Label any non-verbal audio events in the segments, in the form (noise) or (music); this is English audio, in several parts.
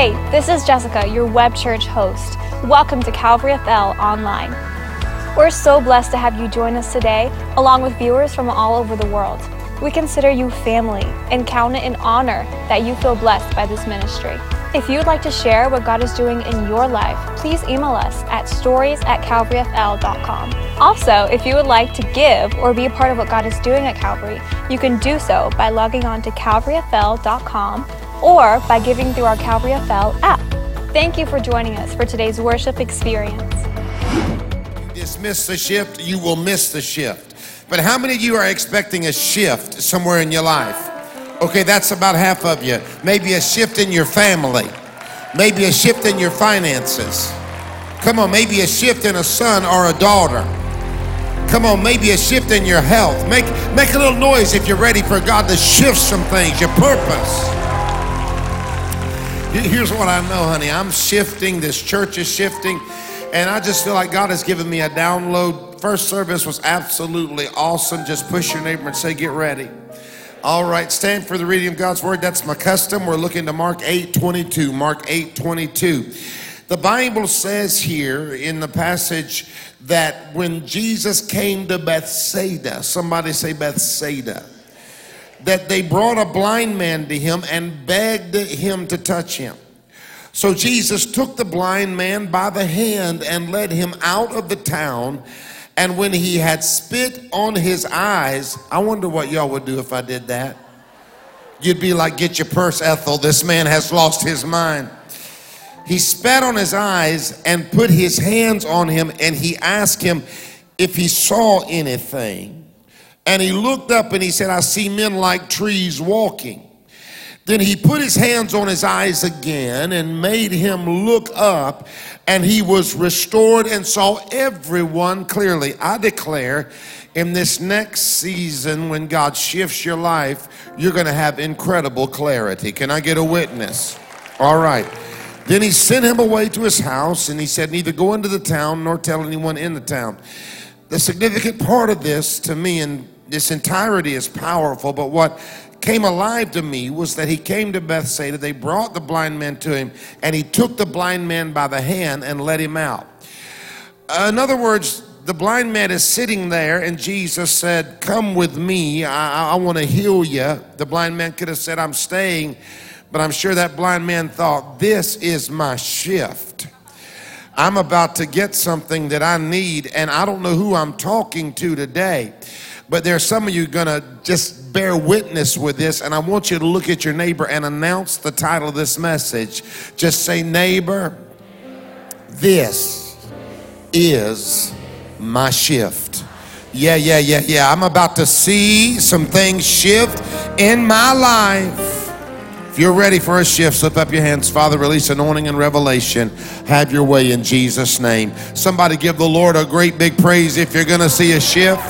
Hey, this is Jessica, your web church host. Welcome to Calvary FL Online. We're so blessed to have you join us today, along with viewers from all over the world. We consider you family and count it an honor that you feel blessed by this ministry. If you'd like to share what God is doing in your life, please email us at stories at calvaryfl.com. Also, if you would like to give or be a part of what God is doing at Calvary, you can do so by logging on to calvaryfl.com or by giving through our Calvary FL app. Thank you for joining us for today's worship experience. You Dismiss the shift, you will miss the shift. But how many of you are expecting a shift somewhere in your life? Okay, that's about half of you. Maybe a shift in your family, maybe a shift in your finances. Come on, maybe a shift in a son or a daughter. Come on, maybe a shift in your health. Make, make a little noise if you're ready for God to shift some things, your purpose. Here's what I know, honey. I'm shifting. This church is shifting. And I just feel like God has given me a download. First service was absolutely awesome. Just push your neighbor and say, Get ready. All right, stand for the reading of God's word. That's my custom. We're looking to Mark 8 22. Mark 8 22. The Bible says here in the passage that when Jesus came to Bethsaida, somebody say Bethsaida that they brought a blind man to him and begged him to touch him. So Jesus took the blind man by the hand and led him out of the town. And when he had spit on his eyes, I wonder what y'all would do if I did that. You'd be like, Get your purse, Ethel. This man has lost his mind. He spat on his eyes and put his hands on him, and he asked him if he saw anything. And he looked up and he said, I see men like trees walking. Then he put his hands on his eyes again and made him look up, and he was restored and saw everyone clearly. I declare in this next season, when God shifts your life, you're going to have incredible clarity. Can I get a witness? All right. Then he sent him away to his house, and he said, Neither go into the town nor tell anyone in the town. The significant part of this to me, and this entirety is powerful, but what came alive to me was that he came to Bethsaida. They brought the blind man to him, and he took the blind man by the hand and let him out. Uh, in other words, the blind man is sitting there, and Jesus said, Come with me. I, I want to heal you. The blind man could have said, I'm staying, but I'm sure that blind man thought, This is my shift. I'm about to get something that I need, and I don't know who I'm talking to today. But there's some of you gonna just bear witness with this, and I want you to look at your neighbor and announce the title of this message. Just say, neighbor, this is my shift. Yeah, yeah, yeah, yeah. I'm about to see some things shift in my life. You're ready for a shift, slip up your hands. Father, release anointing and revelation. Have your way in Jesus' name. Somebody give the Lord a great big praise if you're going to see a shift.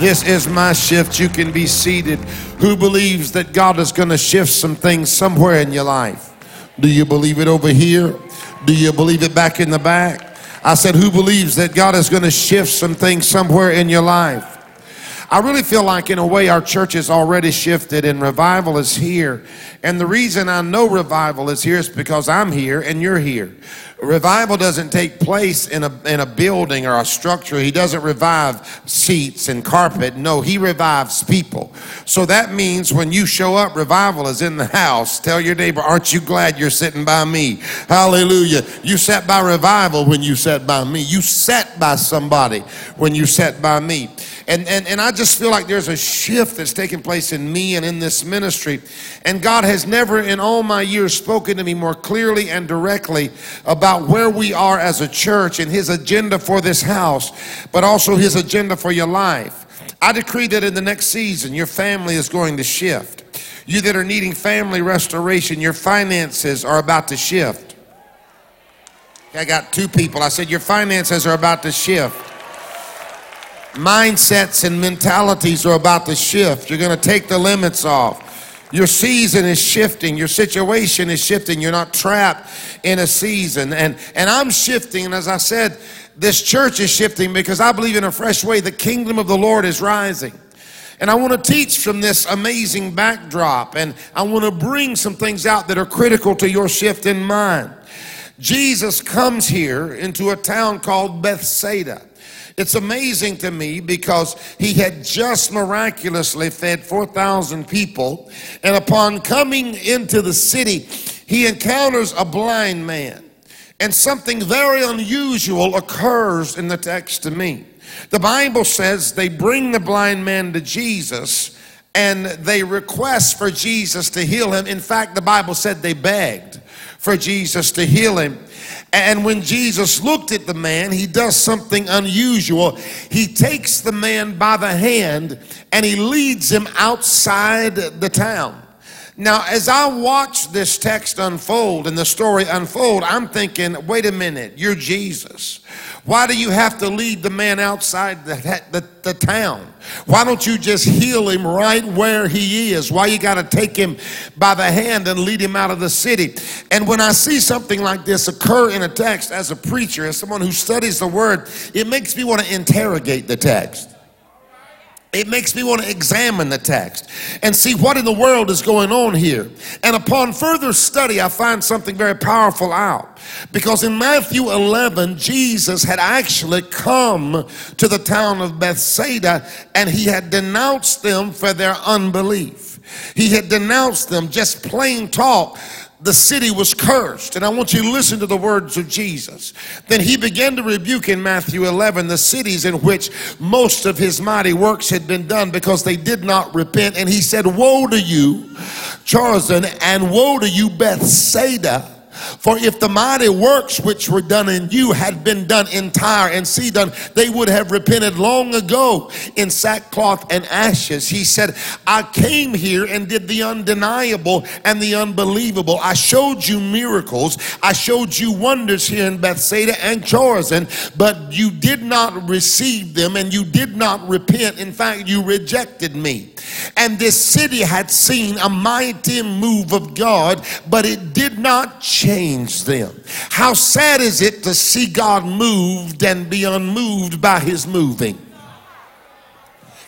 This is my shift. You can be seated. Who believes that God is going to shift some things somewhere in your life? Do you believe it over here? Do you believe it back in the back? I said, Who believes that God is going to shift some things somewhere in your life? I really feel like, in a way, our church has already shifted and revival is here. And the reason I know revival is here is because I'm here and you're here. Revival doesn't take place in a, in a building or a structure. He doesn't revive seats and carpet. No, he revives people. So that means when you show up, revival is in the house. Tell your neighbor, aren't you glad you're sitting by me? Hallelujah. You sat by revival when you sat by me. You sat by somebody when you sat by me. And, and, and I just feel like there's a shift that's taking place in me and in this ministry. And God has never in all my years spoken to me more clearly and directly about where we are as a church and His agenda for this house, but also His agenda for your life. I decree that in the next season, your family is going to shift. You that are needing family restoration, your finances are about to shift. I got two people. I said, Your finances are about to shift mindsets and mentalities are about to shift. You're going to take the limits off. Your season is shifting. Your situation is shifting. You're not trapped in a season. And, and I'm shifting. And as I said, this church is shifting because I believe in a fresh way the kingdom of the Lord is rising. And I want to teach from this amazing backdrop, and I want to bring some things out that are critical to your shift in mind. Jesus comes here into a town called Bethsaida. It's amazing to me because he had just miraculously fed 4,000 people, and upon coming into the city, he encounters a blind man. And something very unusual occurs in the text to me. The Bible says they bring the blind man to Jesus and they request for Jesus to heal him. In fact, the Bible said they begged for Jesus to heal him. And when Jesus looked at the man, he does something unusual. He takes the man by the hand and he leads him outside the town. Now, as I watch this text unfold and the story unfold, I'm thinking, wait a minute, you're Jesus. Why do you have to lead the man outside the, the, the town? Why don't you just heal him right where he is? Why you got to take him by the hand and lead him out of the city? And when I see something like this occur in a text as a preacher, as someone who studies the word, it makes me want to interrogate the text. It makes me want to examine the text and see what in the world is going on here. And upon further study, I find something very powerful out. Because in Matthew 11, Jesus had actually come to the town of Bethsaida and he had denounced them for their unbelief. He had denounced them, just plain talk the city was cursed. And I want you to listen to the words of Jesus. Then he began to rebuke in Matthew 11 the cities in which most of his mighty works had been done because they did not repent. And he said, Woe to you, Chorazin, and woe to you, Bethsaida for if the mighty works which were done in you had been done in Tyre and Sidon, they would have repented long ago in sackcloth and ashes. He said, I came here and did the undeniable and the unbelievable. I showed you miracles. I showed you wonders here in Bethsaida and Chorazin, but you did not receive them and you did not repent. In fact, you rejected me. And this city had seen a mighty move of God, but it did not change them. How sad is it to see God moved and be unmoved by his moving?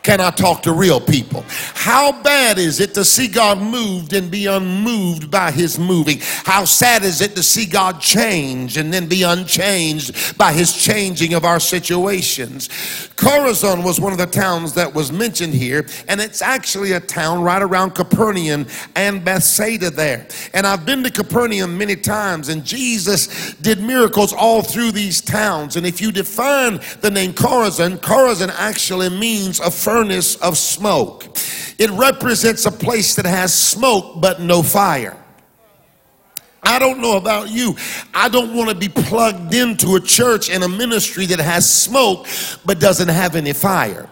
Can I talk to real people? How bad is it to see God moved and be unmoved by his moving? How sad is it to see God change and then be unchanged by his changing of our situations? Chorazin was one of the towns that was mentioned here, and it's actually a town right around Capernaum and Bethsaida there. And I've been to Capernaum many times, and Jesus did miracles all through these towns. And if you define the name Chorazin, Chorazin actually means a furnace of smoke. It represents a place that has smoke but no fire. I don't know about you. I don't want to be plugged into a church and a ministry that has smoke but doesn't have any fire.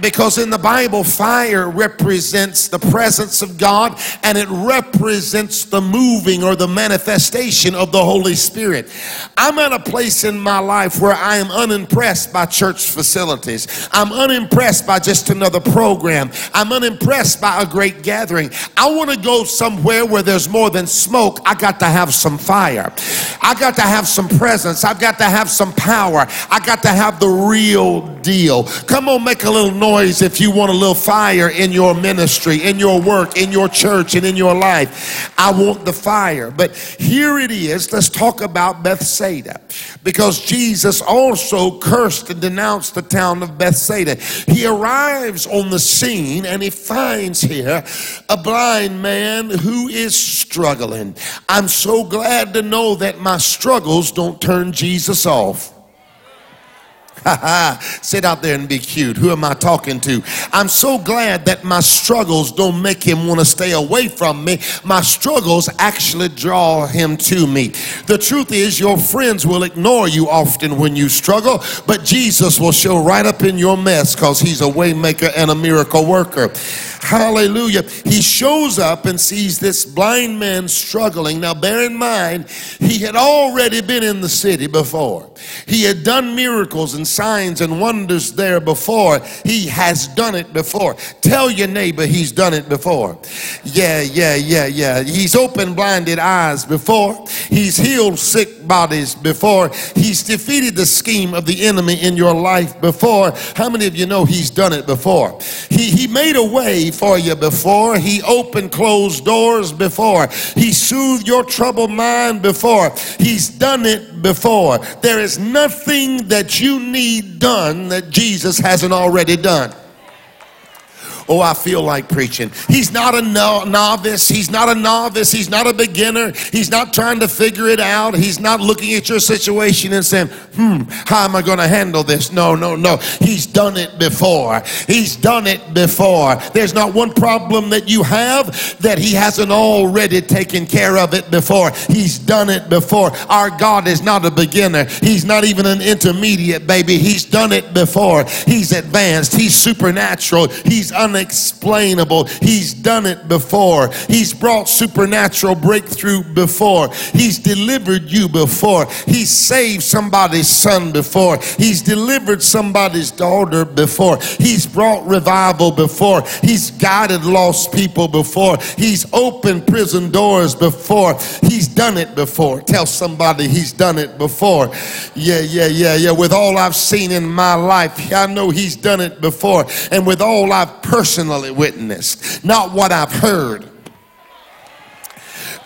Because in the Bible, fire represents the presence of God and it represents the moving or the manifestation of the Holy Spirit. I'm at a place in my life where I am unimpressed by church facilities. I'm unimpressed by just another program. I'm unimpressed by a great gathering. I want to go somewhere where there's more than smoke. I got to have some fire. I got to have some presence. I've got to have some power. I got to have the real deal. Come on, make a little noise if you want a little fire in your ministry, in your work, in your church, and in your life. I want the fire. But here it is. Let's talk about Bethsaida because Jesus also cursed and denounced the town of Bethsaida. He arrives on the scene and he finds here a blind man who is struggling. I'm so glad to know that my struggles don't turn Jesus off. (laughs) Sit out there and be cute. Who am I talking to? I'm so glad that my struggles don't make him want to stay away from me. My struggles actually draw him to me. The truth is, your friends will ignore you often when you struggle, but Jesus will show right up in your mess because he's a waymaker and a miracle worker. Hallelujah. He shows up and sees this blind man struggling. Now, bear in mind, he had already been in the city before. He had done miracles and signs and wonders there before. He has done it before. Tell your neighbor he's done it before. Yeah, yeah, yeah, yeah. He's opened blinded eyes before. He's healed sick bodies before. He's defeated the scheme of the enemy in your life before. How many of you know he's done it before? He, he made a way for you before. He opened closed doors before. He soothed your troubled mind before. He's done it before. There is nothing that you need done that Jesus hasn't already done. Oh, I feel like preaching. He's not a no- novice. He's not a novice. He's not a beginner. He's not trying to figure it out. He's not looking at your situation and saying, hmm, how am I going to handle this? No, no, no. He's done it before. He's done it before. There's not one problem that you have that he hasn't already taken care of it before. He's done it before. Our God is not a beginner. He's not even an intermediate, baby. He's done it before. He's advanced. He's supernatural. He's un unexplainable. He's done it before. He's brought supernatural breakthrough before. He's delivered you before. He's saved somebody's son before. He's delivered somebody's daughter before. He's brought revival before. He's guided lost people before. He's opened prison doors before. He's done it before. Tell somebody he's done it before. Yeah, yeah, yeah, yeah. With all I've seen in my life, I know he's done it before. And with all I've personally witnessed, not what I've heard.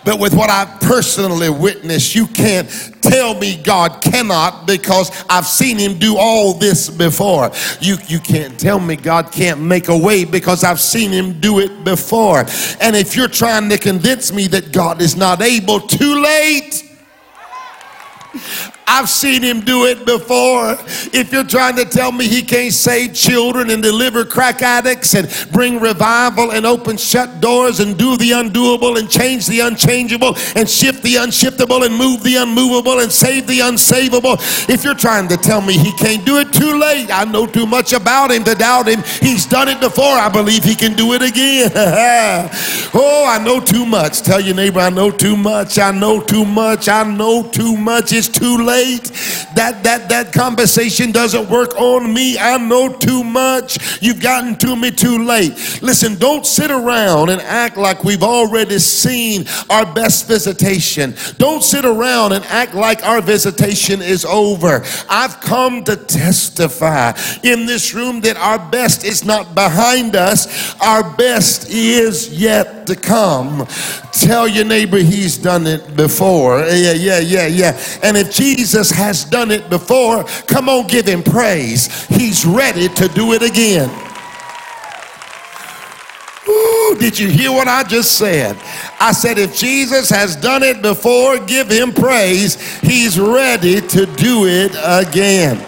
But with what I've personally witnessed, you can't tell me God cannot because I've seen him do all this before. You, you can't tell me God can't make a way because I've seen him do it before. And if you're trying to convince me that God is not able, too late. I've seen him do it before. If you're trying to tell me he can't save children and deliver crack addicts and bring revival and open shut doors and do the undoable and change the unchangeable and shift the unshiftable and move the unmovable and save the unsavable, if you're trying to tell me he can't do it, too late. I know too much about him to doubt him. He's done it before. I believe he can do it again. (laughs) oh, I know too much. Tell your neighbor, I know too much. I know too much. I know too much. It's too late That that that conversation doesn't work on me. I know too much. You've gotten to me too late. Listen, don't sit around and act like we've already seen our best visitation. Don't sit around and act like our visitation is over. I've come to testify in this room that our best is not behind us. Our best is yet to come. Tell your neighbor he's done it before. Yeah, yeah, yeah, yeah. And if Jesus has done it before, come on, give him praise. He's ready to do it again. Ooh, did you hear what I just said? I said, if Jesus has done it before, give him praise. He's ready to do it again.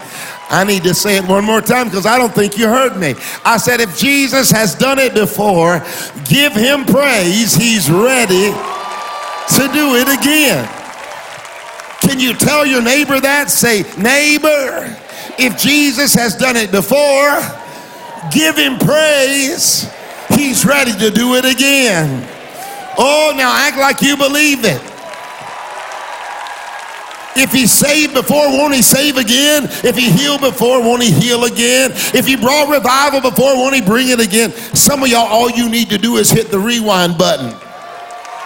I need to say it one more time because I don't think you heard me. I said, if Jesus has done it before, give him praise. He's ready to do it again. Can you tell your neighbor that? Say, neighbor, if Jesus has done it before, give him praise. He's ready to do it again. Oh, now act like you believe it. If he saved before, won't he save again? If he healed before, won't he heal again? If he brought revival before, won't he bring it again? Some of y'all, all you need to do is hit the rewind button.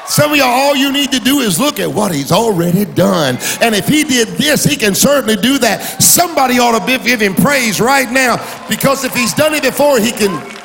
Some of y'all, all you need to do is look at what he's already done. And if he did this, he can certainly do that. Somebody ought to give him praise right now because if he's done it before, he can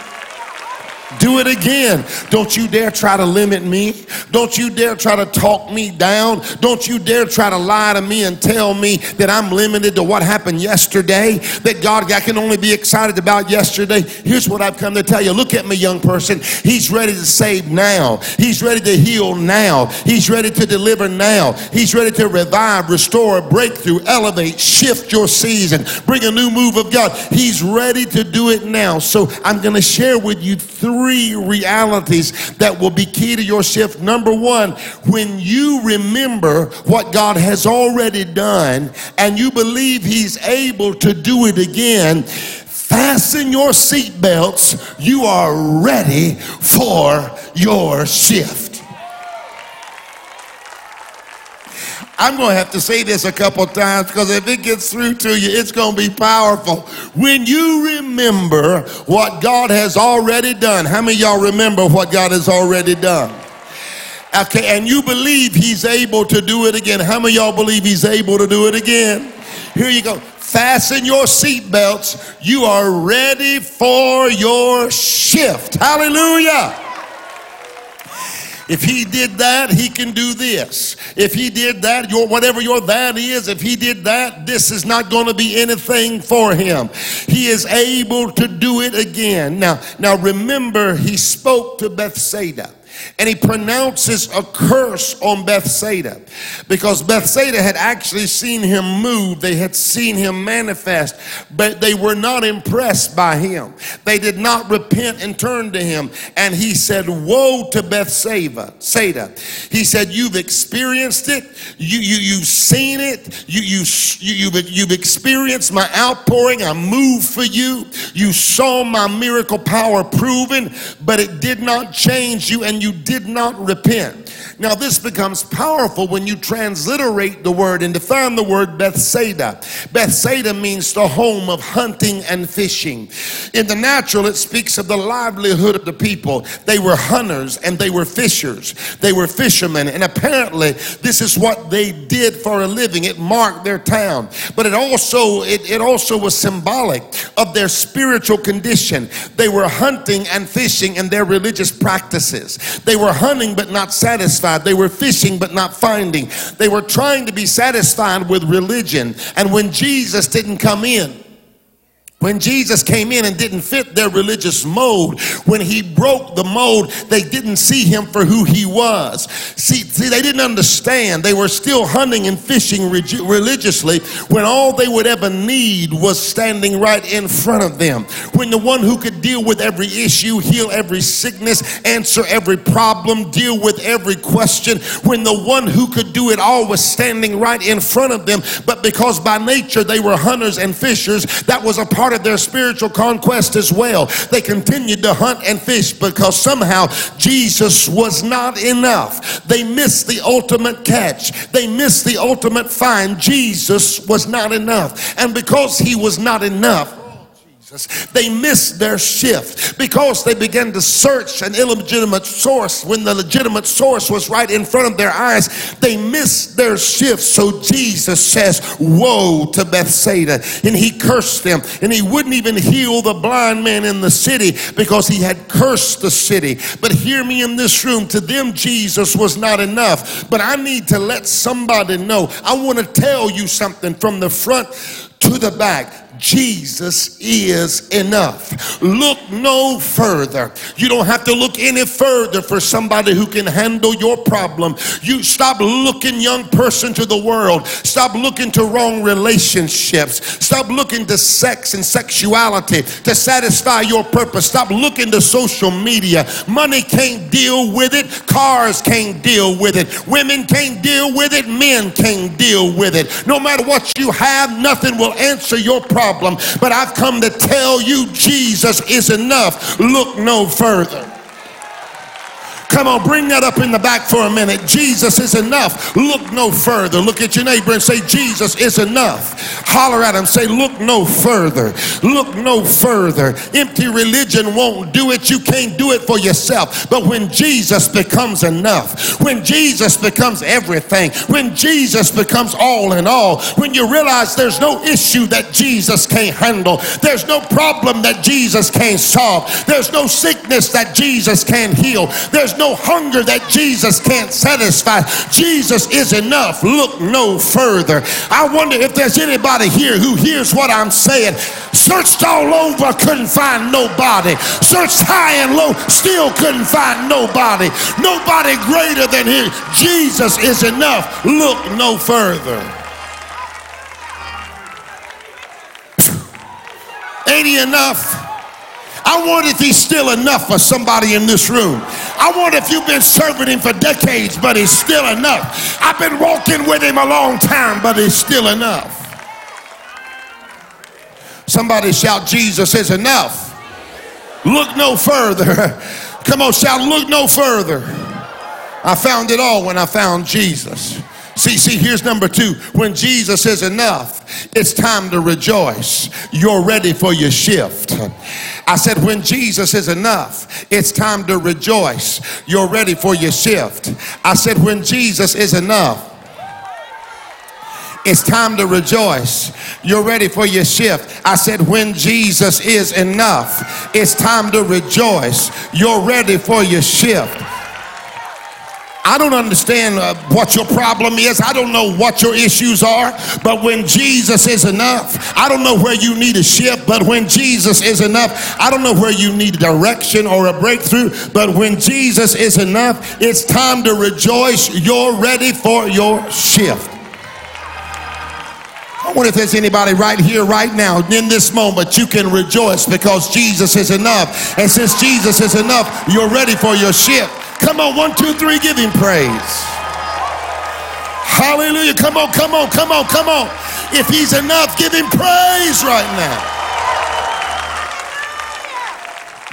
do it again. Don't you dare try to limit me. Don't you dare try to talk me down. Don't you dare try to lie to me and tell me that I'm limited to what happened yesterday, that God, I can only be excited about yesterday. Here's what I've come to tell you. Look at me, young person. He's ready to save now. He's ready to heal now. He's ready to deliver now. He's ready to revive, restore, breakthrough, elevate, shift your season, bring a new move of God. He's ready to do it now. So I'm going to share with you three three realities that will be key to your shift. Number one, when you remember what God has already done and you believe He's able to do it again, fasten your seatbelts. You are ready for your shift. I'm going to have to say this a couple times because if it gets through to you, it's going to be powerful. When you remember what God has already done, how many y'all remember what God has already done? Okay, and you believe He's able to do it again. How many y'all believe He's able to do it again? Here you go Fasten your seatbelts. You are ready for your shift. Hallelujah. If he did that, he can do this. If he did that, your whatever your that is, if he did that, this is not going to be anything for him. He is able to do it again. Now, now remember, he spoke to Bethsaida and he pronounces a curse on Bethsaida because Bethsaida had actually seen him move, they had seen him manifest, but they were not impressed by him. They did not repent and turn to him. And he said, Woe to Bethsaida. He said, You've experienced it, you, you, you've seen it, you, you, you, you've, you've experienced my outpouring. I moved for you. You saw my miracle power proven, but it did not change you, and you did not repent. Now, this becomes powerful when you transliterate the word and define the word Bethsaida. Bethsaida means the home of hunting and fishing. In the natural, it speaks of the livelihood of the people. They were hunters and they were fishers. They were fishermen, and apparently, this is what they did for a living. It marked their town, but it also it, it also was symbolic of their spiritual condition. They were hunting and fishing in their religious practices. They were hunting but not satisfied. They were fishing but not finding. They were trying to be satisfied with religion. And when Jesus didn't come in, when Jesus came in and didn't fit their religious mode, when he broke the mold, they didn't see him for who he was. See, see they didn't understand. They were still hunting and fishing religiously when all they would ever need was standing right in front of them. When the one who could deal with every issue, heal every sickness, answer every problem, deal with every question, when the one who could do it all was standing right in front of them. But because by nature they were hunters and fishers, that was a part of their spiritual conquest as well. They continued to hunt and fish because somehow Jesus was not enough. They missed the ultimate catch, they missed the ultimate find. Jesus was not enough. And because he was not enough, they missed their shift because they began to search an illegitimate source when the legitimate source was right in front of their eyes. They missed their shift. So Jesus says, Woe to Bethsaida. And he cursed them. And he wouldn't even heal the blind man in the city because he had cursed the city. But hear me in this room. To them, Jesus was not enough. But I need to let somebody know. I want to tell you something from the front to the back. Jesus is enough. Look no further. You don't have to look any further for somebody who can handle your problem. You stop looking, young person, to the world. Stop looking to wrong relationships. Stop looking to sex and sexuality to satisfy your purpose. Stop looking to social media. Money can't deal with it. Cars can't deal with it. Women can't deal with it. Men can't deal with it. No matter what you have, nothing will answer your problem problem, but I've come to tell you Jesus is enough. Look no further. Come on, bring that up in the back for a minute. Jesus is enough. Look no further. Look at your neighbor and say, Jesus is enough. Holler at him, say, Look no further. Look no further. Empty religion won't do it. You can't do it for yourself. But when Jesus becomes enough, when Jesus becomes everything, when Jesus becomes all in all, when you realize there's no issue that Jesus can't handle, there's no problem that Jesus can't solve, there's no sickness that Jesus can't heal, there's hunger that Jesus can't satisfy. Jesus is enough. Look no further. I wonder if there's anybody here who hears what I'm saying. Searched all over, couldn't find nobody. Searched high and low, still couldn't find nobody. Nobody greater than him. Jesus is enough. Look no further. Ain't he enough? I wonder if he's still enough for somebody in this room. I wonder if you've been serving him for decades, but he's still enough. I've been walking with him a long time, but he's still enough. Somebody shout, Jesus is enough. Look no further. (laughs) Come on, shout, look no further. I found it all when I found Jesus. See, see, here's number two. When Jesus is enough, it's time to rejoice. You're ready for your shift. I said, when Jesus is enough, it's time to rejoice. You're ready for your shift. I said, when Jesus is enough, It's time to rejoice. You're ready for your shift. I said, when Jesus is enough, it's time to rejoice. You're ready for your shift. I don't understand uh, what your problem is. I don't know what your issues are. But when Jesus is enough, I don't know where you need a shift. But when Jesus is enough, I don't know where you need direction or a breakthrough. But when Jesus is enough, it's time to rejoice. You're ready for your shift. I wonder if there's anybody right here, right now, in this moment, you can rejoice because Jesus is enough. And since Jesus is enough, you're ready for your shift. Come on, one, two, three, give him praise. Hallelujah. Come on, come on, come on, come on. If he's enough, give him praise right now.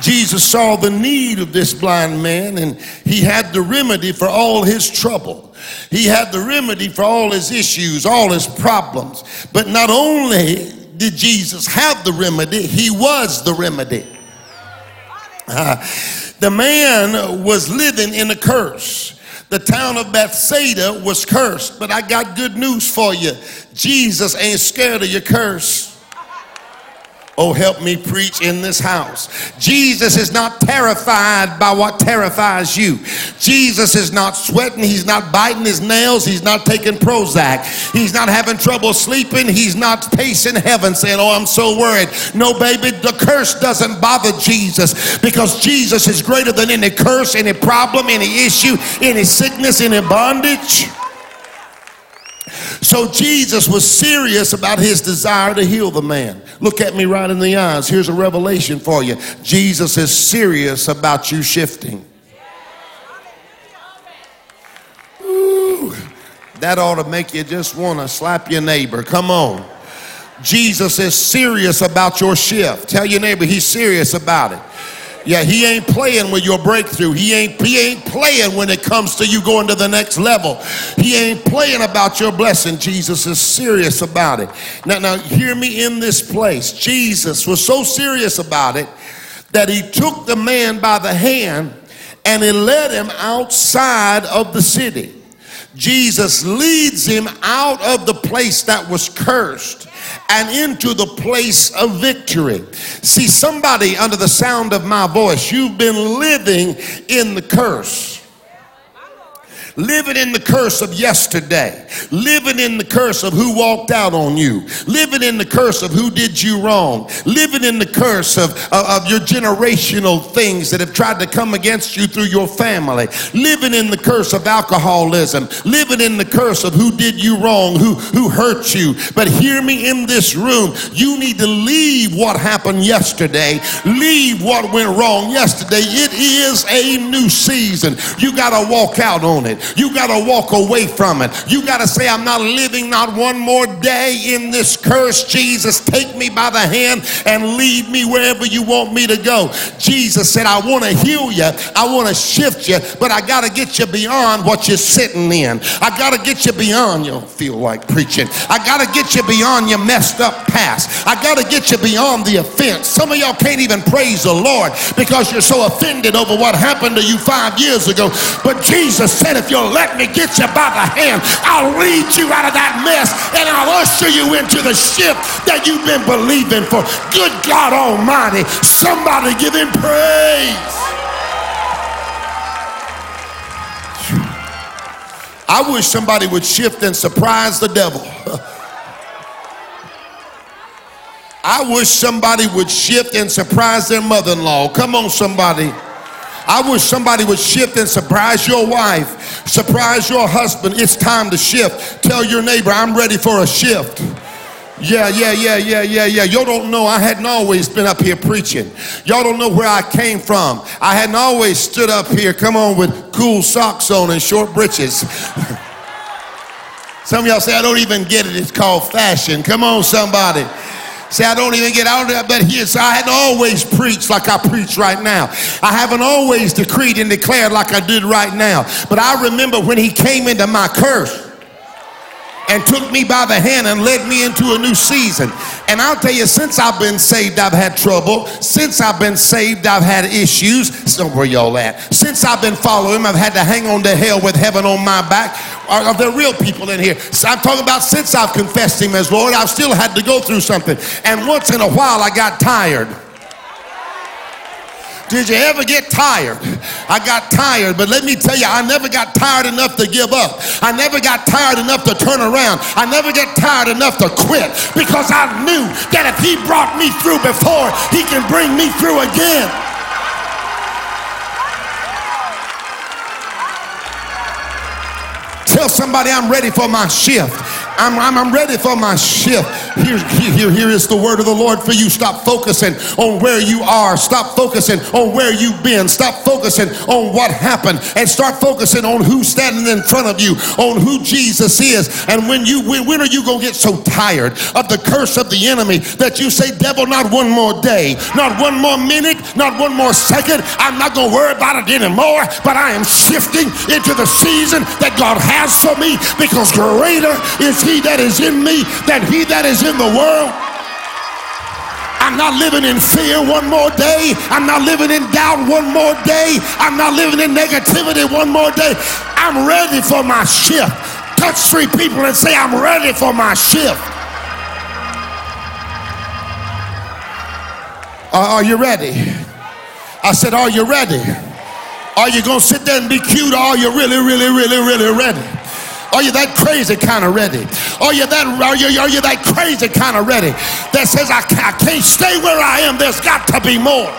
Jesus saw the need of this blind man and he had the remedy for all his trouble. He had the remedy for all his issues, all his problems. But not only did Jesus have the remedy, he was the remedy. Uh, the man was living in a curse. The town of Bethsaida was cursed, but I got good news for you. Jesus ain't scared of your curse. Oh, help me preach in this house. Jesus is not terrified by what terrifies you. Jesus is not sweating. He's not biting his nails. He's not taking Prozac. He's not having trouble sleeping. He's not pacing heaven saying, Oh, I'm so worried. No, baby, the curse doesn't bother Jesus because Jesus is greater than any curse, any problem, any issue, any sickness, any bondage. So Jesus was serious about his desire to heal the man. Look at me right in the eyes. Here's a revelation for you. Jesus is serious about you shifting. That ought to make you just want to slap your neighbor. Come on. Jesus is serious about your shift. Tell your neighbor he's serious about it. Yeah, he ain't playing with your breakthrough. He ain't he ain't playing when it comes to you going to the next level. He ain't playing about your blessing. Jesus is serious about it. Now now hear me in this place. Jesus was so serious about it that he took the man by the hand and he led him outside of the city. Jesus leads him out of the place that was cursed and into the place of victory. See, somebody under the sound of my voice, you've been living in the curse living in the curse of yesterday, living in the curse of who walked out on you, living in the curse of who did you wrong, living in the curse of, of, of your generational things that have tried to come against you through your family, living in the curse of alcoholism, living in the curse of who did you wrong, who, who hurt you. But hear me in this room, you need to leave what happened yesterday, leave what went wrong yesterday. It is a new season. You got to walk out on it. You got to walk away from it. You got to say, I'm not living not one more day in this curse. Jesus, take me by the hand and lead me wherever you want me to go. Jesus said, I want to heal you. I want to shift you, but I got to get you beyond what you're sitting in. I got to get you beyond, you don't feel like preaching. I got to get you beyond your messed up past. I got to get you beyond the offense. Some of y'all can't even praise the Lord because you're so offended over what happened to you five years ago. But Jesus said, if you'll let me get you by the hand, I'll lead you out of that mess and I'll usher you into the ship that you've been believing for. Good God Almighty, somebody give him praise. I wish somebody would shift and surprise the devil. (laughs) I wish somebody would shift and surprise their mother in law. Come on, somebody. I wish somebody would shift and surprise your wife, surprise your husband. It's time to shift. Tell your neighbor, I'm ready for a shift. Yeah, yeah, yeah, yeah, yeah, yeah. Y'all don't know I hadn't always been up here preaching. Y'all don't know where I came from. I hadn't always stood up here, come on, with cool socks on and short breeches. (laughs) Some of y'all say, I don't even get it. It's called fashion. Come on, somebody. Say, I don't even get out of but here, so I hadn't always preached like I preach right now. I haven't always decreed and declared like I did right now. But I remember when he came into my curse and took me by the hand and led me into a new season. And I'll tell you, since I've been saved, I've had trouble. Since I've been saved, I've had issues. So where y'all at? Since I've been following him, I've had to hang on to hell with heaven on my back. Are, are there real people in here? So I'm talking about since I've confessed Him as Lord, I've still had to go through something. And once in a while, I got tired. Did you ever get tired? I got tired, but let me tell you, I never got tired enough to give up. I never got tired enough to turn around. I never get tired enough to quit because I knew that if He brought me through before, He can bring me through again. Tell somebody I'm ready for my shift. I'm, I'm, I'm ready for my shift. Here, here, here is the word of the Lord for you. Stop focusing on where you are. Stop focusing on where you've been. Stop focusing on what happened and start focusing on who's standing in front of you, on who Jesus is. And when you when, when are you gonna get so tired of the curse of the enemy that you say, devil, not one more day, not one more minute, not one more second. I'm not gonna worry about it anymore, but I am shifting into the season that God has for me because greater is he that is in me than he that is in the world. I'm not living in fear one more day. I'm not living in doubt one more day. I'm not living in negativity one more day. I'm ready for my shift. Touch three people and say, I'm ready for my shift. Uh, are you ready? I said, Are you ready? Are you going to sit there and be cute or are you really, really, really, really ready? Are you that crazy kind of ready? Are you that are you, are you that crazy kind of ready that says I can't, I can't stay where I am? There's got to be more.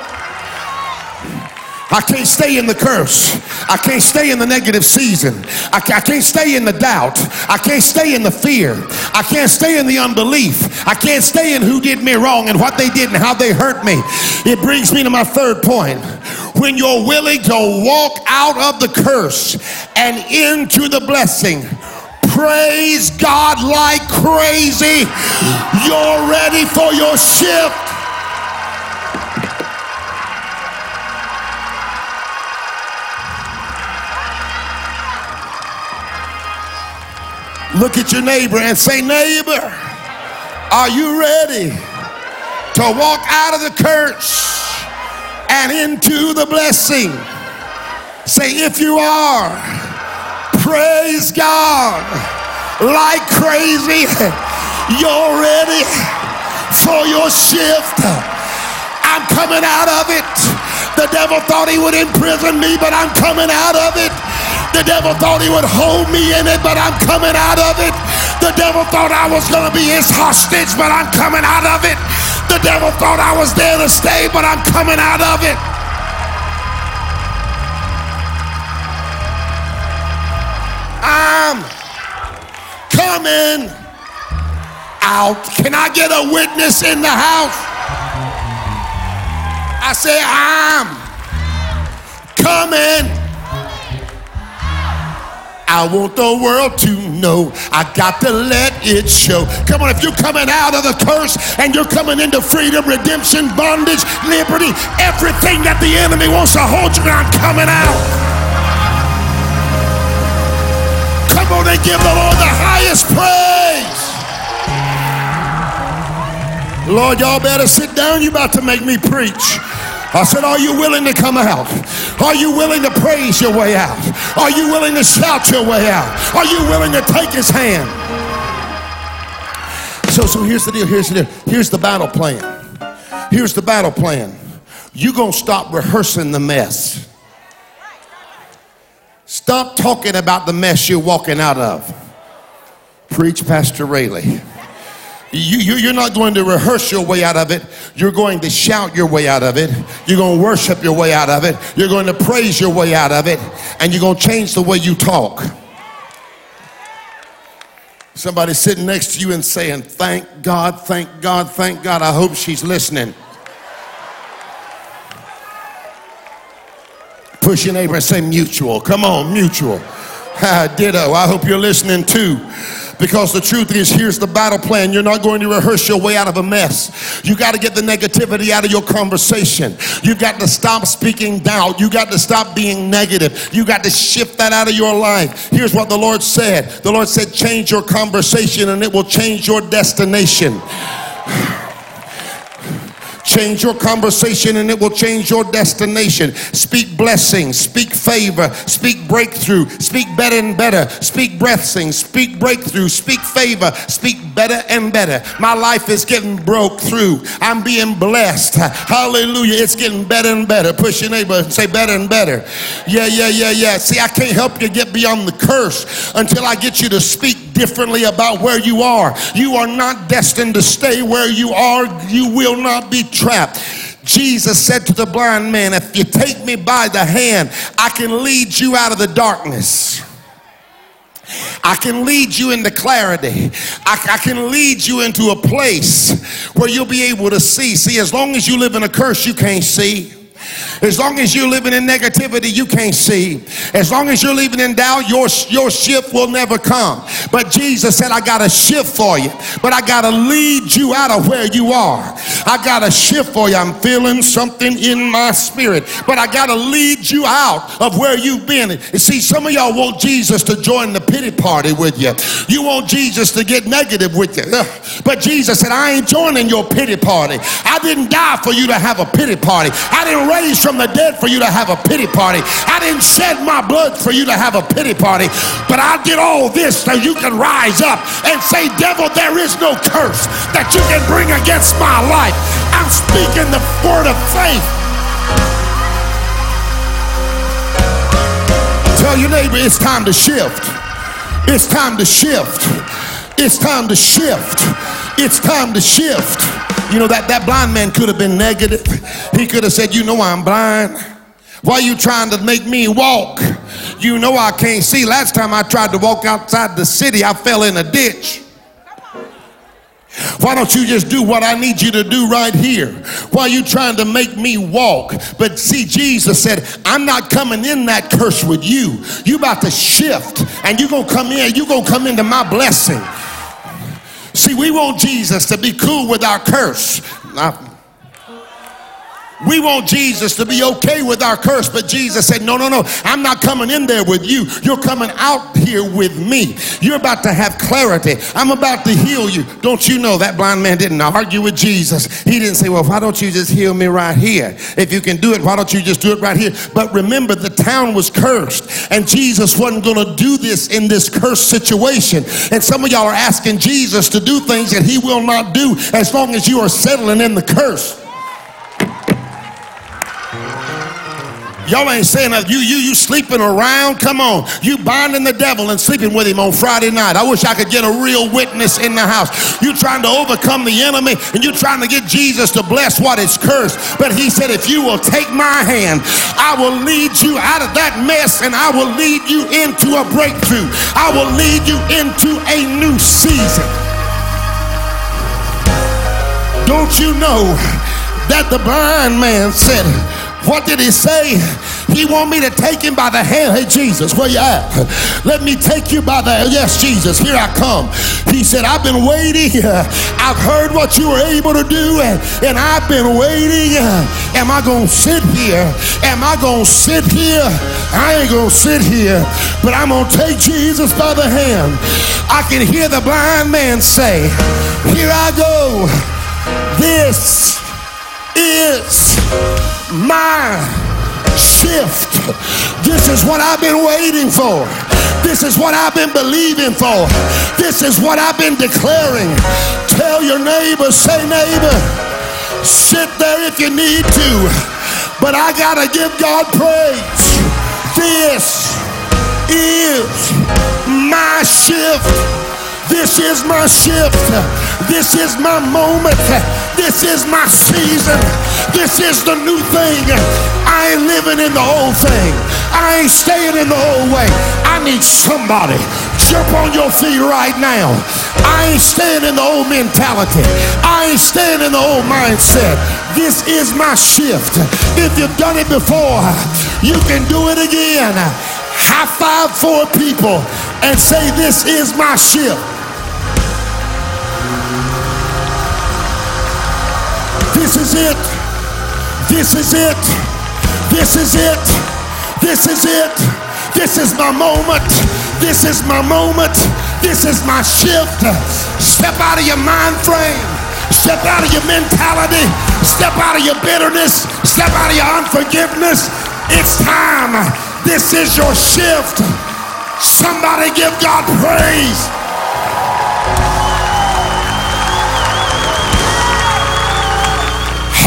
I can't stay in the curse. I can't stay in the negative season. I I can't stay in the doubt. I can't stay in the fear. I can't stay in the unbelief. I can't stay in who did me wrong and what they did and how they hurt me. It brings me to my third point. When you're willing to walk out of the curse and into the blessing, praise God like crazy. You're ready for your shift. Look at your neighbor and say, Neighbor, are you ready to walk out of the curse and into the blessing? Say, if you are, praise God like crazy. You're ready for your shift. I'm coming out of it. The devil thought he would imprison me, but I'm coming out of it. The devil thought he would hold me in it, but I'm coming out of it. The devil thought I was going to be his hostage, but I'm coming out of it. The devil thought I was there to stay, but I'm coming out of it. I'm coming out. Can I get a witness in the house? I say, I'm coming I want the world to know. I got to let it show. Come on, if you're coming out of the curse and you're coming into freedom, redemption, bondage, liberty, everything that the enemy wants to hold you, I'm coming out. And give the Lord the highest praise. Lord, y'all better sit down. You about to make me preach. I said, Are you willing to come out? Are you willing to praise your way out? Are you willing to shout your way out? Are you willing to take his hand? So, so here's the deal. Here's the deal. Here's the battle plan. Here's the battle plan. You're going to stop rehearsing the mess. Stop talking about the mess you're walking out of. Preach, Pastor Rayleigh. You, you, you're not going to rehearse your way out of it. You're going to shout your way out of it. You're going to worship your way out of it. You're going to praise your way out of it. And you're going to change the way you talk. Somebody sitting next to you and saying, Thank God, thank God, thank God. I hope she's listening. Push your neighbor and say, Mutual. Come on, mutual. Ditto. I hope you're listening too. Because the truth is, here's the battle plan. You're not going to rehearse your way out of a mess. You got to get the negativity out of your conversation. You got to stop speaking doubt. You got to stop being negative. You got to shift that out of your life. Here's what the Lord said The Lord said, change your conversation and it will change your destination. (sighs) (sighs) change your conversation and it will change your destination. Speak blessings, speak favor, speak breakthrough, speak better and better, speak blessings, speak breakthrough, speak favor, speak better and better. My life is getting broke through. I'm being blessed. Hallelujah. It's getting better and better. Push your neighbor and say better and better. Yeah, yeah, yeah, yeah. See, I can't help you get beyond the curse until I get you to speak differently about where you are. You are not destined to stay where you are. You will not be trapped. Jesus said to the blind man, If you take me by the hand, I can lead you out of the darkness. I can lead you into clarity. I, I, can lead you into a place where you'll be able to see. See, as long as you live in a curse, you can't see. As long as you're living in negativity, you can't see. As long as you're living in doubt, your, your shift will never come. But Jesus said, I got a shift for you, but I got to lead you out of where you are. I got a shift for you. I'm feeling something in my spirit, but I got to lead you out of where you've been. You see, some of y'all want Jesus to join the pity party with you. You want Jesus to get negative with you. But Jesus said, I ain't joining your pity party. I didn't die for you to have a pity party. I didn't raised from the dead for you to have a pity party. I didn't shed my blood for you to have a pity party. But I did all this so you can rise up and say, Devil, there is no curse that you can bring against my life. I'm speaking the word of faith. Tell your neighbor it's time to shift. It's time to shift. It's time to shift. It's time to shift. You know, that, that blind man could have been negative. He could have said, You know, I'm blind. Why are you trying to make me walk? You know, I can't see. Last time I tried to walk outside the city, I fell in a ditch. Why don't you just do what I need you to do right here? Why are you trying to make me walk? But see, Jesus said, I'm not coming in that curse with you. You about to shift and you're gonna come in, you're gonna come into my blessing. See, we want Jesus to be cool with our curse. We want Jesus to be okay with our curse, but Jesus said, No, no, no, I'm not coming in there with you. You're coming out here with me. You're about to have clarity. I'm about to heal you. Don't you know that blind man didn't argue with Jesus? He didn't say, Well, why don't you just heal me right here? If you can do it, why don't you just do it right here? But remember, the town was cursed, and Jesus wasn't going to do this in this cursed situation. And some of y'all are asking Jesus to do things that he will not do as long as you are settling in the curse. Y'all ain't saying that. You, you, you sleeping around? Come on. You binding the devil and sleeping with him on Friday night. I wish I could get a real witness in the house. You trying to overcome the enemy and you trying to get Jesus to bless what is cursed. But he said, if you will take my hand, I will lead you out of that mess and I will lead you into a breakthrough. I will lead you into a new season. Don't you know that the blind man said, what did he say? He want me to take him by the hand. Hey, Jesus, where you at? Let me take you by the Yes, Jesus, here I come. He said, I've been waiting. I've heard what you were able to do, and, and I've been waiting. Am I going to sit here? Am I going to sit here? I ain't going to sit here, but I'm going to take Jesus by the hand. I can hear the blind man say, Here I go. This is my shift. This is what I've been waiting for. This is what I've been believing for. This is what I've been declaring. Tell your neighbor, say, neighbor, sit there if you need to. But I got to give God praise. This is my shift. This is my shift. This is my moment. This is my season. This is the new thing. I ain't living in the old thing. I ain't staying in the old way. I need somebody. Jump on your feet right now. I ain't staying in the old mentality. I ain't staying in the old mindset. This is my shift. If you've done it before, you can do it again. High five four people and say, This is my shift. This is it. This is it. This is it. This is it. This is my moment. This is my moment. This is my shift. Step out of your mind frame. Step out of your mentality. Step out of your bitterness. Step out of your unforgiveness. It's time. This is your shift. Somebody give God praise.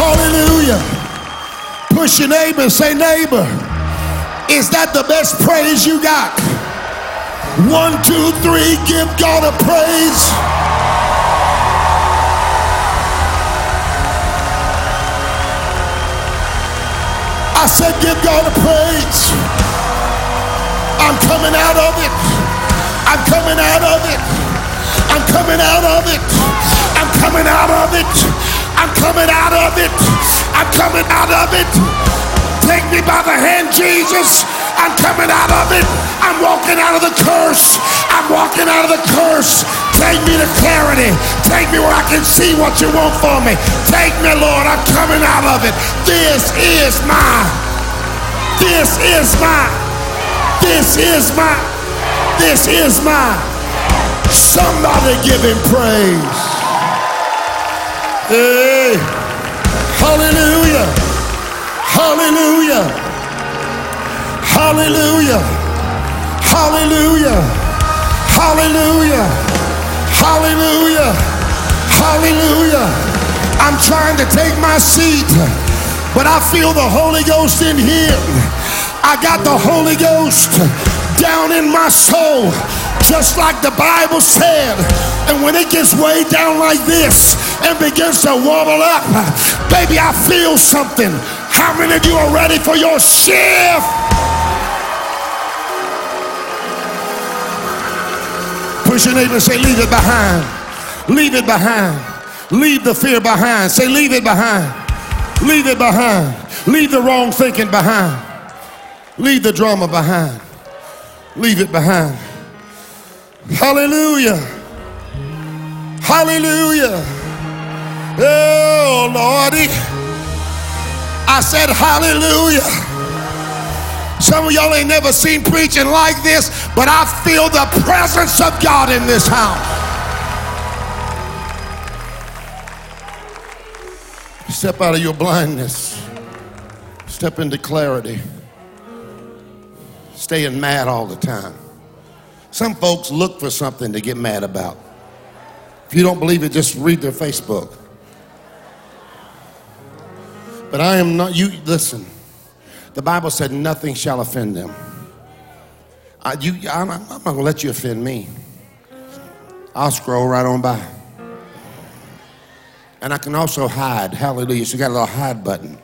Hallelujah. Push your neighbor, say, neighbor, is that the best praise you got? One, two, three, give God a praise. I said, give God a praise. I'm coming out of it. I'm coming out of it. I'm coming out of it. I'm coming out of it. I'm coming out of it. I'm coming out of it. Take me by the hand, Jesus. I'm coming out of it. I'm walking out of the curse. I'm walking out of the curse. Take me to clarity. Take me where I can see what you want for me. Take me, Lord. I'm coming out of it. This is my. This is my. This is my. This is my. Somebody give him praise. Hey. Hallelujah. Hallelujah. Hallelujah. Hallelujah. Hallelujah. Hallelujah. Hallelujah. I'm trying to take my seat, but I feel the Holy Ghost in here. I got the Holy Ghost down in my soul, just like the Bible said. And when it gets way down like this and begins to wobble up, baby, I feel something. How many of you are ready for your shift? Push your neighbor and say, Leave it behind. Leave it behind. Leave the fear behind. Say, Leave it behind. Leave it behind. Leave the wrong thinking behind. Leave the drama behind. Leave it behind. Hallelujah. Hallelujah. Oh, Lordy. I said, Hallelujah. Some of y'all ain't never seen preaching like this, but I feel the presence of God in this house. Step out of your blindness, step into clarity. Staying mad all the time. Some folks look for something to get mad about. If you don't believe it, just read their Facebook. But I am not, you listen. The Bible said nothing shall offend them. I, you, I'm, I'm not going to let you offend me. I'll scroll right on by. And I can also hide. Hallelujah. So you got a little hide button.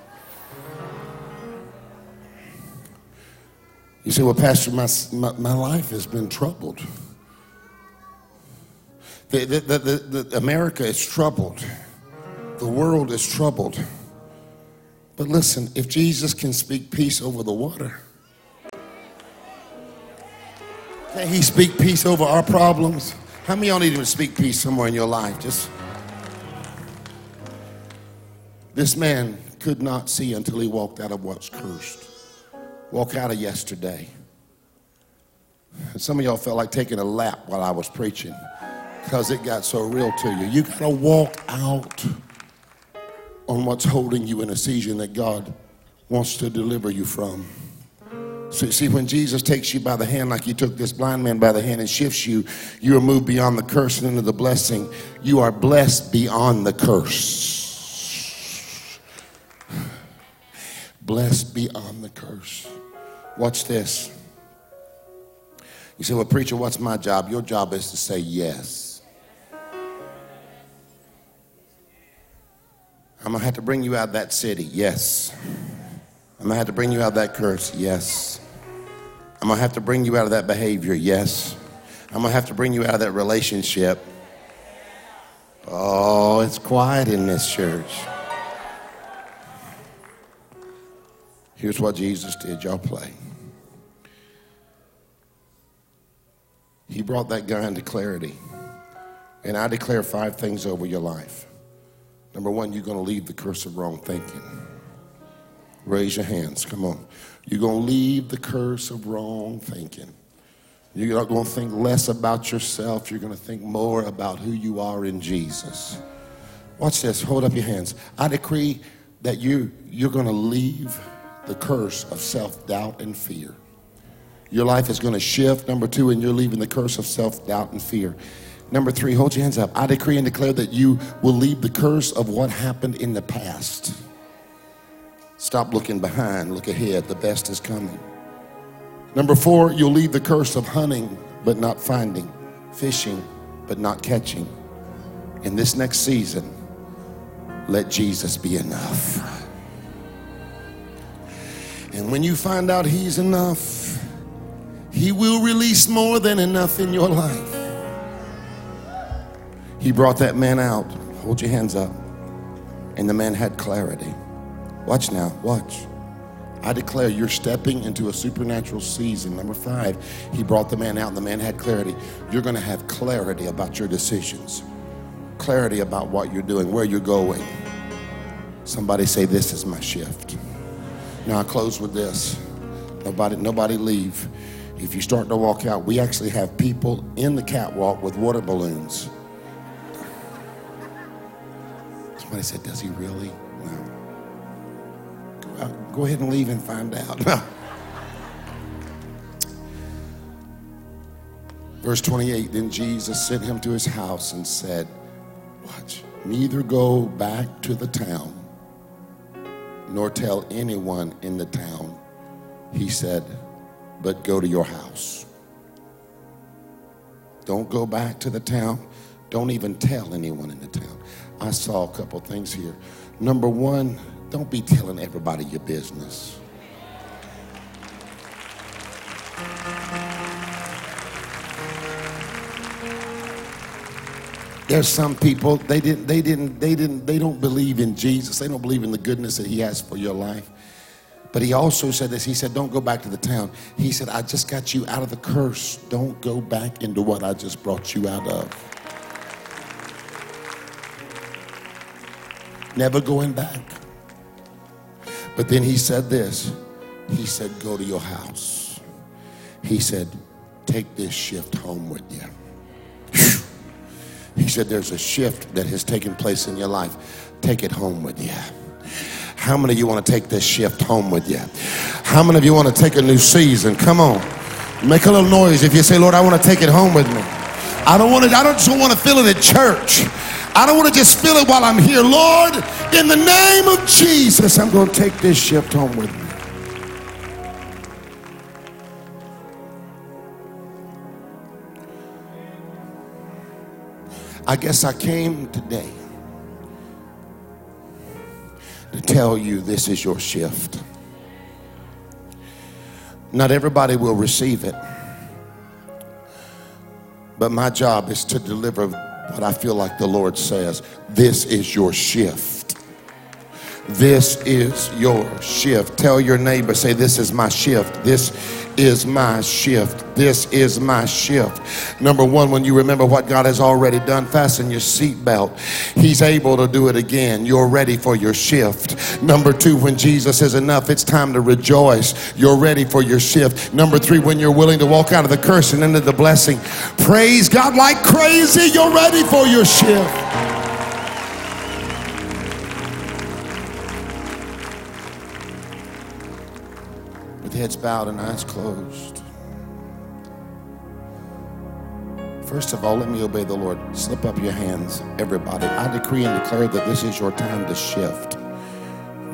You say, well, Pastor, my, my, my life has been troubled. The, the, the, the, America is troubled. The world is troubled. But listen, if Jesus can speak peace over the water, can he speak peace over our problems? How many of y'all need him to speak peace somewhere in your life? Just this man could not see until he walked out of what's cursed. Walk out of yesterday. Some of y'all felt like taking a lap while I was preaching because it got so real to you. You got to walk out on what's holding you in a season that God wants to deliver you from. So, you see, when Jesus takes you by the hand, like he took this blind man by the hand and shifts you, you are moved beyond the curse and into the blessing. You are blessed beyond the curse. Blessed beyond the curse. Watch this. You say, Well, preacher, what's my job? Your job is to say yes. I'm going to have to bring you out of that city. Yes. I'm going to have to bring you out of that curse. Yes. I'm going to have to bring you out of that behavior. Yes. I'm going to have to bring you out of that relationship. Oh, it's quiet in this church. Here's what Jesus did. Y'all play. He brought that guy into clarity. And I declare five things over your life. Number one, you're going to leave the curse of wrong thinking. Raise your hands. Come on. You're going to leave the curse of wrong thinking. You're not going to think less about yourself. You're going to think more about who you are in Jesus. Watch this. Hold up your hands. I decree that you, you're going to leave the curse of self doubt and fear. Your life is going to shift. Number two, and you're leaving the curse of self doubt and fear. Number three, hold your hands up. I decree and declare that you will leave the curse of what happened in the past. Stop looking behind, look ahead. The best is coming. Number four, you'll leave the curse of hunting but not finding, fishing but not catching. In this next season, let Jesus be enough. And when you find out He's enough, He will release more than enough in your life. He brought that man out. Hold your hands up. And the man had clarity. Watch now, watch. I declare you're stepping into a supernatural season. Number five, he brought the man out and the man had clarity. You're going to have clarity about your decisions, clarity about what you're doing, where you're going. Somebody say, This is my shift. Now I close with this. Nobody, nobody leave. If you start to walk out, we actually have people in the catwalk with water balloons. Somebody said, Does he really? No. Go, go ahead and leave and find out. (laughs) Verse 28 Then Jesus sent him to his house and said, Watch, neither go back to the town nor tell anyone in the town. He said, But go to your house. Don't go back to the town. Don't even tell anyone in the town. I saw a couple things here. Number one, don't be telling everybody your business. There's some people they didn't they didn't they didn't they don't believe in Jesus. They don't believe in the goodness that he has for your life. But he also said this. He said, Don't go back to the town. He said, I just got you out of the curse. Don't go back into what I just brought you out of. Never going back. But then he said this. He said, Go to your house. He said, Take this shift home with you. He said, There's a shift that has taken place in your life. Take it home with you. How many of you want to take this shift home with you? How many of you want to take a new season? Come on. Make a little noise if you say, Lord, I want to take it home with me. I don't want to, I don't just want to feel it at church. I don't want to just feel it while I'm here. Lord, in the name of Jesus, I'm going to take this shift home with me. I guess I came today to tell you this is your shift. Not everybody will receive it, but my job is to deliver what I feel like the Lord says. This is your shift. This is your shift. Tell your neighbor, say, This is my shift. This is my shift. This is my shift. Number one, when you remember what God has already done, fasten your seatbelt. He's able to do it again. You're ready for your shift. Number two, when Jesus says enough, it's time to rejoice. You're ready for your shift. Number three, when you're willing to walk out of the curse and into the blessing, praise God like crazy. You're ready for your shift. With heads bowed and eyes closed. First of all, let me obey the Lord. Slip up your hands, everybody. I decree and declare that this is your time to shift.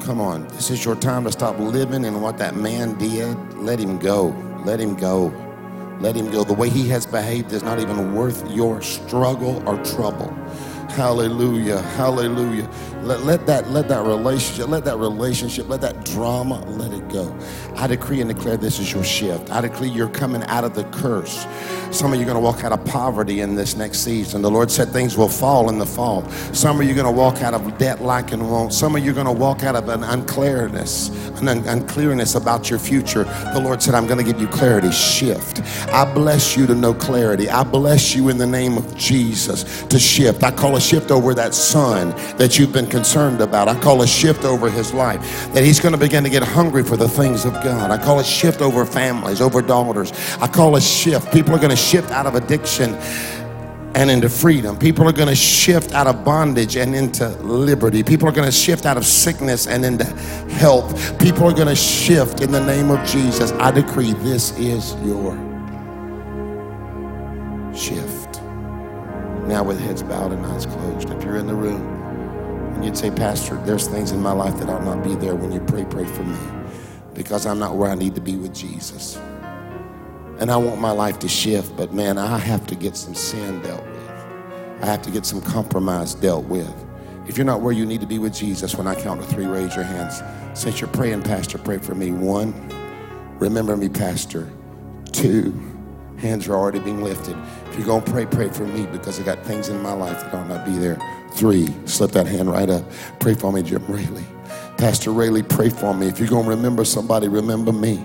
Come on, this is your time to stop living in what that man did. Let him go. Let him go. Let him go. The way he has behaved is not even worth your struggle or trouble. Hallelujah. Hallelujah. Let, let that let that relationship, let that relationship, let that drama, let it go. I decree and declare this is your shift. I decree you're coming out of the curse. Some of you are going to walk out of poverty in this next season. The Lord said things will fall in the fall. Some of you are going to walk out of debt, like and won't. Some of you are going to walk out of an unclearness, an un- unclearness about your future. The Lord said, I'm going to give you clarity. Shift. I bless you to know clarity. I bless you in the name of Jesus to shift. I call a shift over that son that you've been concerned about. I call a shift over his life that he's going to begin to get hungry for the things of God. I call a shift over families, over daughters. I call a shift. People are going to shift out of addiction and into freedom. People are going to shift out of bondage and into liberty. People are going to shift out of sickness and into health. People are going to shift in the name of Jesus. I decree this is your shift. Now, with heads bowed and eyes closed, if you're in the room and you'd say, Pastor, there's things in my life that ought not be there when you pray, pray for me because I'm not where I need to be with Jesus. And I want my life to shift, but man, I have to get some sin dealt with. I have to get some compromise dealt with. If you're not where you need to be with Jesus, when I count to three, raise your hands. Since you're praying, Pastor, pray for me. One, remember me, Pastor. Two, hands are already being lifted. If you're going to pray, pray for me because I got things in my life that ought not be there. Three, slip that hand right up. Pray for me, Jim Raley. Pastor Raley, pray for me. If you're going to remember somebody, remember me.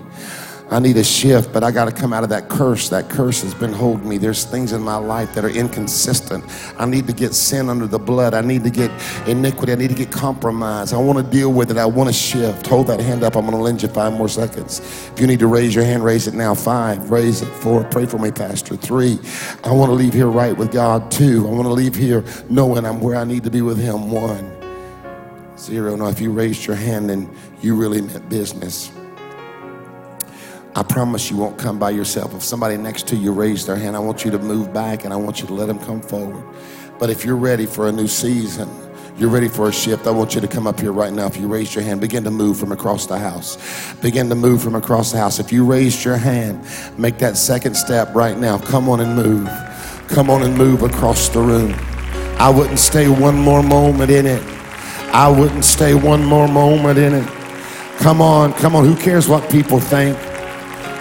I need a shift, but I got to come out of that curse. That curse has been holding me. There's things in my life that are inconsistent. I need to get sin under the blood. I need to get iniquity. I need to get compromise. I want to deal with it. I want to shift. Hold that hand up. I'm going to lend you five more seconds. If you need to raise your hand, raise it now. Five, raise it. Four, pray for me, Pastor. Three, I want to leave here right with God. Two, I want to leave here knowing I'm where I need to be with Him. One, zero. Now, if you raised your hand, then you really meant business. I promise you won't come by yourself. If somebody next to you raised their hand, I want you to move back and I want you to let them come forward. But if you're ready for a new season, you're ready for a shift, I want you to come up here right now. If you raise your hand, begin to move from across the house. Begin to move from across the house. If you raised your hand, make that second step right now. Come on and move. Come on and move across the room. I wouldn't stay one more moment in it. I wouldn't stay one more moment in it. Come on, come on. Who cares what people think?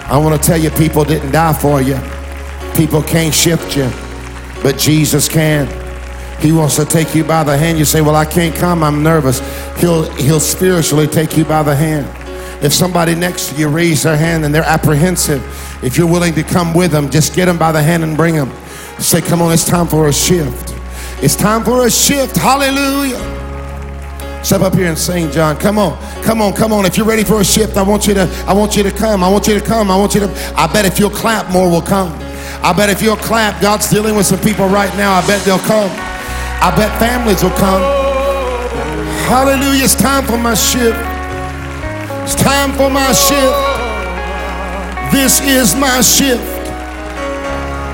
I want to tell you, people didn't die for you. People can't shift you, but Jesus can. He wants to take you by the hand. You say, Well, I can't come, I'm nervous. He'll, he'll spiritually take you by the hand. If somebody next to you raise their hand and they're apprehensive, if you're willing to come with them, just get them by the hand and bring them. Say, Come on, it's time for a shift. It's time for a shift. Hallelujah. Step up here and sing, John. Come on, come on, come on. If you're ready for a shift, I want you to, I want you to come. I want you to come. I want you to. I bet if you'll clap, more will come. I bet if you'll clap, God's dealing with some people right now. I bet they'll come. I bet families will come. Hallelujah. It's time for my shift. It's time for my shift. This is my shift.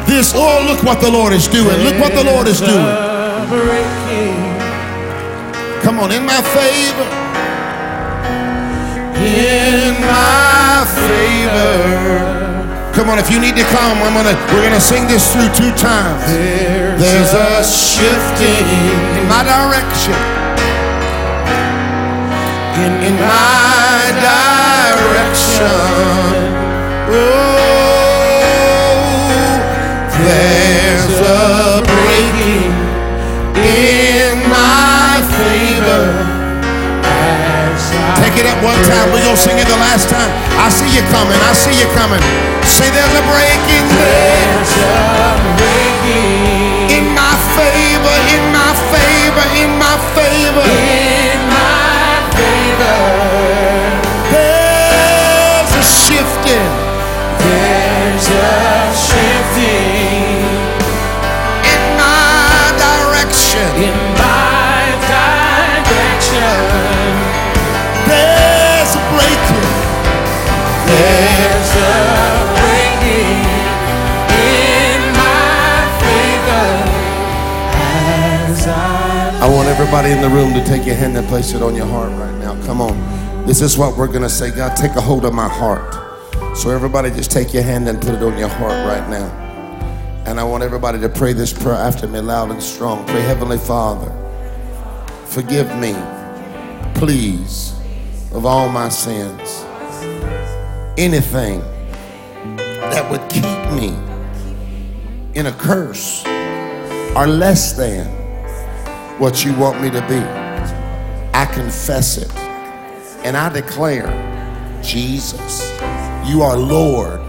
This, oh, look what the Lord is doing. Look what the Lord is doing. Come on, in my favor. In my favor. Come on, if you need to come, I'm gonna we're gonna sing this through two times. There's, There's a shifting in my direction. In, in my direction. Oh, there's a breaking Take it up one time. We're going to sing it the last time. I see you coming. I see you coming. Say there's a breaking. There's a the room to take your hand and place it on your heart right now. Come on. This is what we're going to say. God, take a hold of my heart. So, everybody, just take your hand and put it on your heart right now. And I want everybody to pray this prayer after me loud and strong. Pray, Heavenly Father, forgive me, please, of all my sins. Anything that would keep me in a curse or less than what you want me to be. I confess it. And I declare, Jesus, you are Lord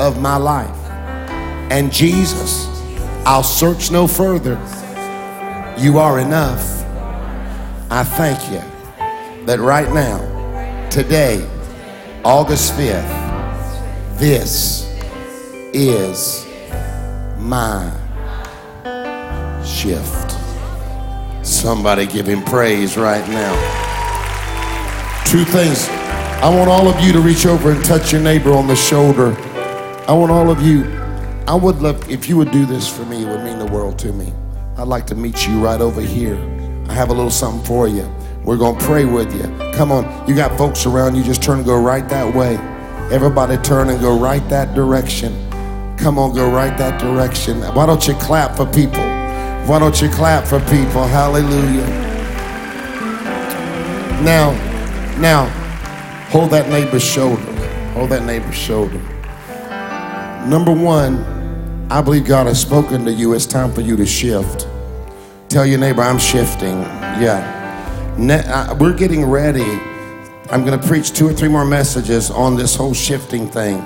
of my life. And Jesus, I'll search no further. You are enough. I thank you that right now, today, August 5th, this is my shift. Somebody give him praise right now. Two things. I want all of you to reach over and touch your neighbor on the shoulder. I want all of you. I would love, if you would do this for me, it would mean the world to me. I'd like to meet you right over here. I have a little something for you. We're going to pray with you. Come on. You got folks around you. Just turn and go right that way. Everybody turn and go right that direction. Come on, go right that direction. Why don't you clap for people? Why don't you clap for people? Hallelujah. Now, now, hold that neighbor's shoulder. Hold that neighbor's shoulder. Number one, I believe God has spoken to you. It's time for you to shift. Tell your neighbor, I'm shifting. Yeah. Ne- uh, we're getting ready. I'm going to preach two or three more messages on this whole shifting thing.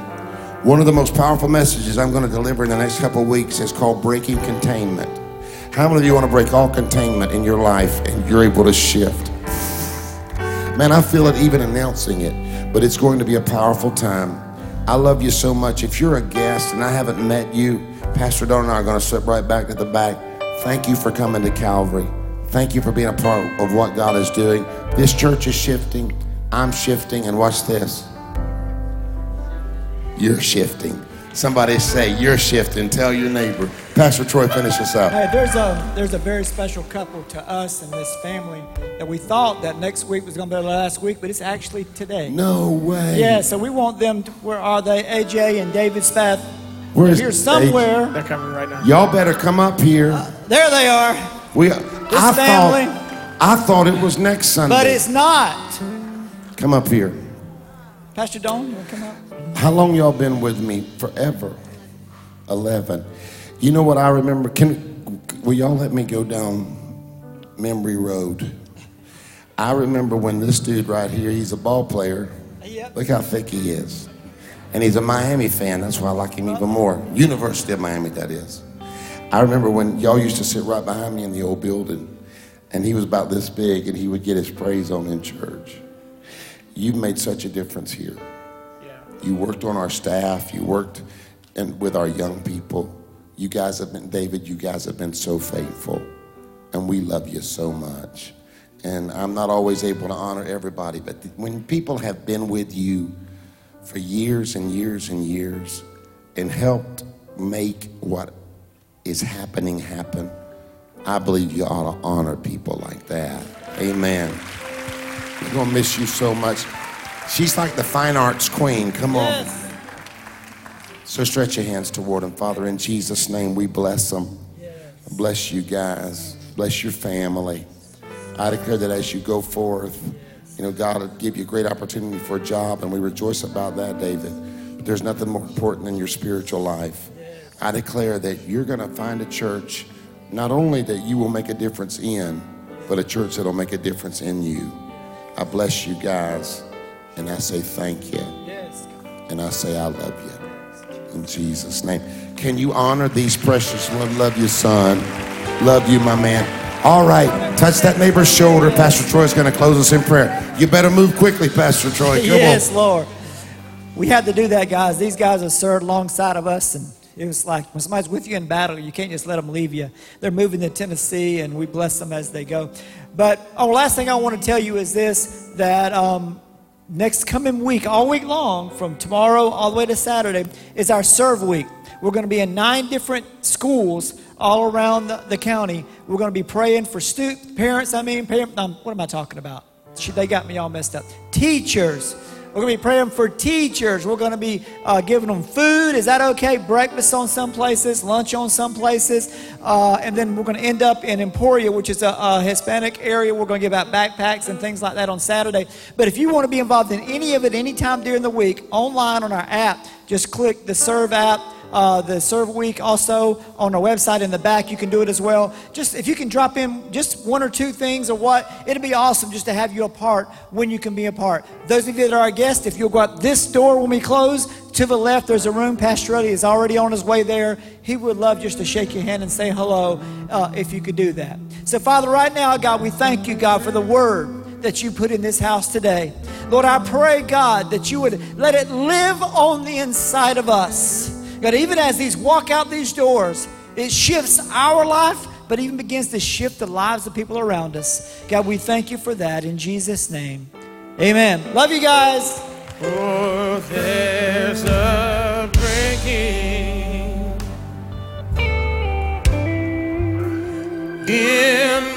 One of the most powerful messages I'm going to deliver in the next couple of weeks is called Breaking Containment. How many of you want to break all containment in your life and you're able to shift? Man, I feel it even announcing it, but it's going to be a powerful time. I love you so much. If you're a guest and I haven't met you, Pastor Don and I are going to sit right back at the back. Thank you for coming to Calvary. Thank you for being a part of what God is doing. This church is shifting. I'm shifting. And watch this. You're shifting. Somebody say, You're shifting. Tell your neighbor. Pastor Troy, finish us up. Hey, there's a there's a very special couple to us and this family that we thought that next week was going to be the last week, but it's actually today. No way. Yeah, so we want them. To, where are they? AJ and David Spath. Where is Here somewhere. They're coming right now. Y'all better come up here. Uh, there they are. We, I family. thought, I thought it was next Sunday. But it's not. Come up here. Pastor Don, you want to come up? How long y'all been with me? Forever. 11. You know what I remember? Can, will y'all let me go down memory road? I remember when this dude right here, he's a ball player. Yep. Look how thick he is. And he's a Miami fan. That's why I like him even more. University of Miami, that is. I remember when y'all used to sit right behind me in the old building, and he was about this big, and he would get his praise on in church. You made such a difference here. You worked on our staff. You worked in, with our young people. You guys have been, David, you guys have been so faithful. And we love you so much. And I'm not always able to honor everybody, but th- when people have been with you for years and years and years and helped make what is happening happen, I believe you ought to honor people like that. Amen. We're to miss you so much. She's like the fine arts queen. Come on. Yes. So stretch your hands toward him. Father, in Jesus' name, we bless them. Bless you guys. Bless your family. I declare that as you go forth, you know, God will give you a great opportunity for a job, and we rejoice about that, David. But there's nothing more important than your spiritual life. I declare that you're going to find a church, not only that you will make a difference in, but a church that'll make a difference in you. I bless you guys, and I say thank you. Yes. And I say, I love you. In Jesus' name. Can you honor these precious ones? Love you, son. Love you, my man. All right. Touch that neighbor's shoulder. Pastor Troy is going to close us in prayer. You better move quickly, Pastor Troy. Come on. (laughs) yes, on. Lord. We had to do that, guys. These guys have served alongside of us, and it was like when somebody's with you in battle, you can't just let them leave you. They're moving to Tennessee, and we bless them as they go. But oh, last thing I want to tell you is this: that um, next coming week, all week long, from tomorrow all the way to Saturday, is our serve week. We're going to be in nine different schools all around the, the county. We're going to be praying for stu- parents. I mean, parent, um, what am I talking about? Shoot, They got me all messed up. Teachers. We're going to be praying for teachers. We're going to be uh, giving them food. Is that okay? Breakfast on some places, lunch on some places. Uh, and then we're going to end up in Emporia, which is a, a Hispanic area. We're going to give out backpacks and things like that on Saturday. But if you want to be involved in any of it anytime during the week, online on our app, just click the Serve app uh, the serve week also on our website in the back. You can do it as well. Just if you can drop in just one or two things or what it'd be awesome just to have you a part when you can be a part. Those of you that are our guests if you'll go out this door when we close to the left there's a room. Pastor Eddie is already on his way there. He would love just to shake your hand and say hello uh, if you could do that. So father right now god we thank you god for the word that you put in this house today. Lord, I pray, God, that you would let it live on the inside of us. But even as these walk out these doors, it shifts our life, but even begins to shift the lives of people around us. God, we thank you for that in Jesus' name. Amen. Love you guys. For there's a breaking in